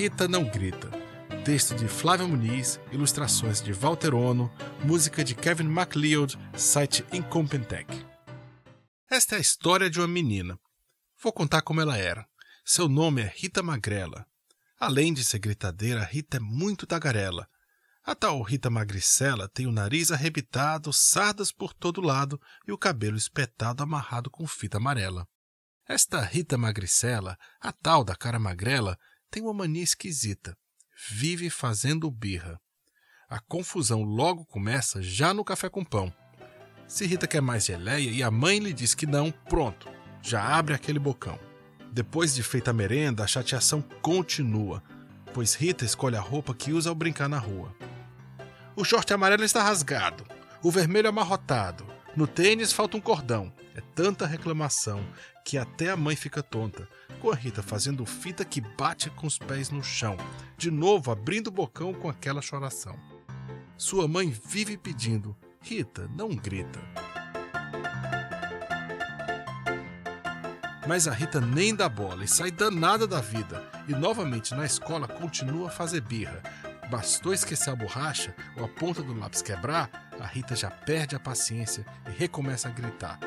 Rita Não Grita. Texto de Flávia Muniz, ilustrações de Walter Ono, música de Kevin MacLeod, site Incompetech. Esta é a história de uma menina. Vou contar como ela era. Seu nome é Rita Magrela. Além de ser gritadeira, Rita é muito tagarela. A tal Rita Magricela tem o nariz arrebitado, sardas por todo lado e o cabelo espetado amarrado com fita amarela. Esta Rita Magricela, a tal da cara magrela, tem uma mania esquisita. Vive fazendo birra. A confusão logo começa já no café com pão. Se Rita quer mais geleia e a mãe lhe diz que não, pronto, já abre aquele bocão. Depois de feita a merenda, a chateação continua, pois Rita escolhe a roupa que usa ao brincar na rua. O short amarelo está rasgado, o vermelho amarrotado, no tênis falta um cordão. É tanta reclamação que até a mãe fica tonta, com a Rita fazendo fita que bate com os pés no chão, de novo abrindo o bocão com aquela choração. Sua mãe vive pedindo: Rita, não grita. Mas a Rita nem dá bola e sai danada da vida, e novamente na escola continua a fazer birra. Bastou esquecer a borracha ou a ponta do lápis quebrar, a Rita já perde a paciência e recomeça a gritar.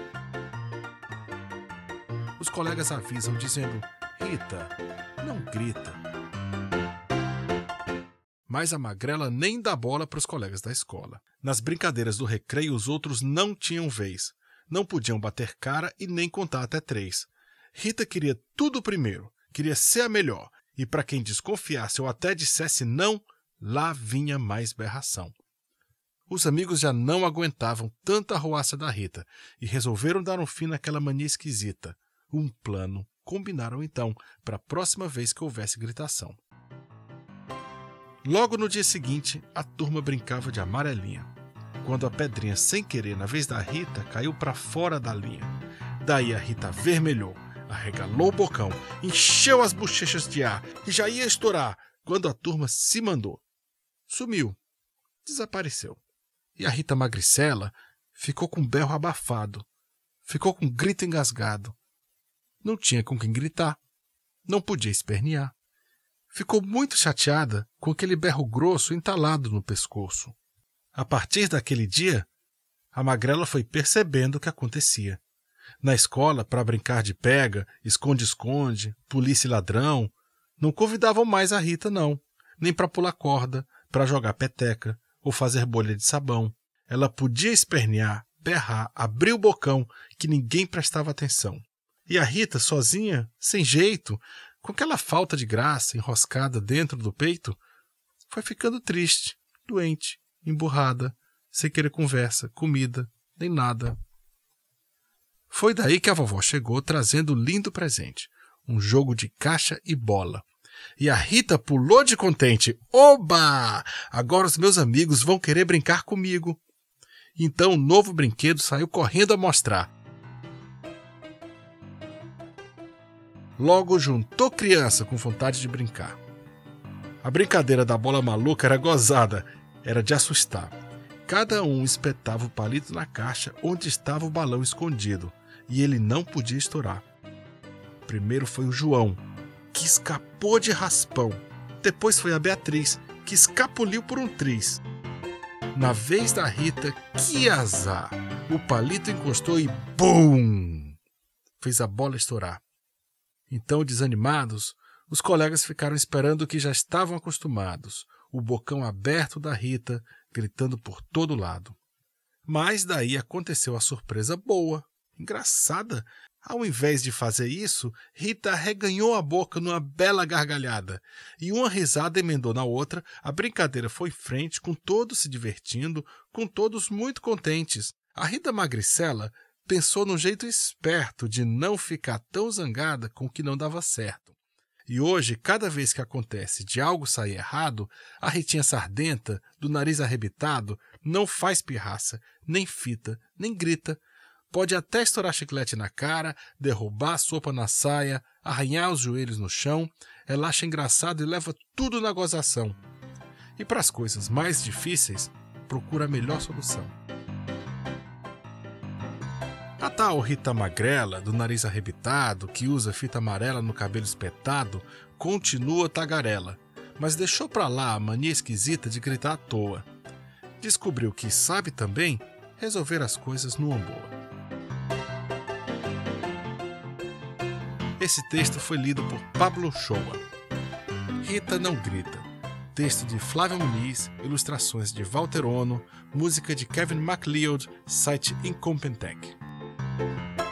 Os colegas avisam, dizendo: Rita, não grita. Mas a magrela nem dá bola para os colegas da escola. Nas brincadeiras do recreio, os outros não tinham vez. Não podiam bater cara e nem contar até três. Rita queria tudo primeiro, queria ser a melhor, e para quem desconfiasse ou até dissesse não, lá vinha mais berração. Os amigos já não aguentavam tanta arruaça da Rita e resolveram dar um fim naquela mania esquisita. Um plano. Combinaram então para a próxima vez que houvesse gritação. Logo no dia seguinte, a turma brincava de amarelinha. Quando a pedrinha, sem querer, na vez da Rita, caiu para fora da linha. Daí a Rita vermelhou, arregalou o bocão, encheu as bochechas de ar e já ia estourar quando a turma se mandou. Sumiu. Desapareceu. E a Rita Magricela ficou com um berro abafado, ficou com um grito engasgado. Não tinha com quem gritar, não podia espernear. Ficou muito chateada com aquele berro grosso entalado no pescoço. A partir daquele dia, a magrela foi percebendo o que acontecia. Na escola, para brincar de pega, esconde-esconde, polícia e ladrão, não convidavam mais a Rita, não, nem para pular corda, para jogar peteca, ou fazer bolha de sabão. Ela podia espernear, berrar, abrir o bocão, que ninguém prestava atenção. E a Rita, sozinha, sem jeito, com aquela falta de graça enroscada dentro do peito, foi ficando triste, doente, emburrada, sem querer conversa, comida, nem nada. Foi daí que a vovó chegou trazendo um lindo presente, um jogo de caixa e bola. E a Rita pulou de contente. Oba! Agora os meus amigos vão querer brincar comigo. Então o novo brinquedo saiu correndo a mostrar. Logo juntou criança com vontade de brincar. A brincadeira da bola maluca era gozada, era de assustar. Cada um espetava o palito na caixa onde estava o balão escondido, e ele não podia estourar. Primeiro foi o João, que escapou de raspão. Depois foi a Beatriz, que escapuliu por um triz. Na vez da Rita, que azar! O palito encostou e BUM! Fez a bola estourar. Então, desanimados, os colegas ficaram esperando o que já estavam acostumados, o bocão aberto da Rita, gritando por todo lado. Mas daí aconteceu a surpresa boa, engraçada, ao invés de fazer isso, Rita reganhou a boca numa bela gargalhada, e uma risada emendou na outra, a brincadeira foi em frente, com todos se divertindo, com todos muito contentes. A Rita Magricela pensou num jeito esperto de não ficar tão zangada com o que não dava certo. E hoje, cada vez que acontece de algo sair errado, a Ritinha sardenta, do nariz arrebitado, não faz pirraça, nem fita, nem grita, Pode até estourar chiclete na cara, derrubar a sopa na saia, arranhar os joelhos no chão. Ela acha engraçado e leva tudo na gozação. E para as coisas mais difíceis, procura a melhor solução. A tal Rita Magrela, do nariz arrebitado, que usa fita amarela no cabelo espetado, continua tagarela mas deixou para lá a mania esquisita de gritar à toa. Descobriu que sabe também resolver as coisas numa boa. Esse texto foi lido por Pablo Shoa. Rita não grita. Texto de Flávio Muniz, ilustrações de Walter Ono, música de Kevin MacLeod, site Incompetech. Música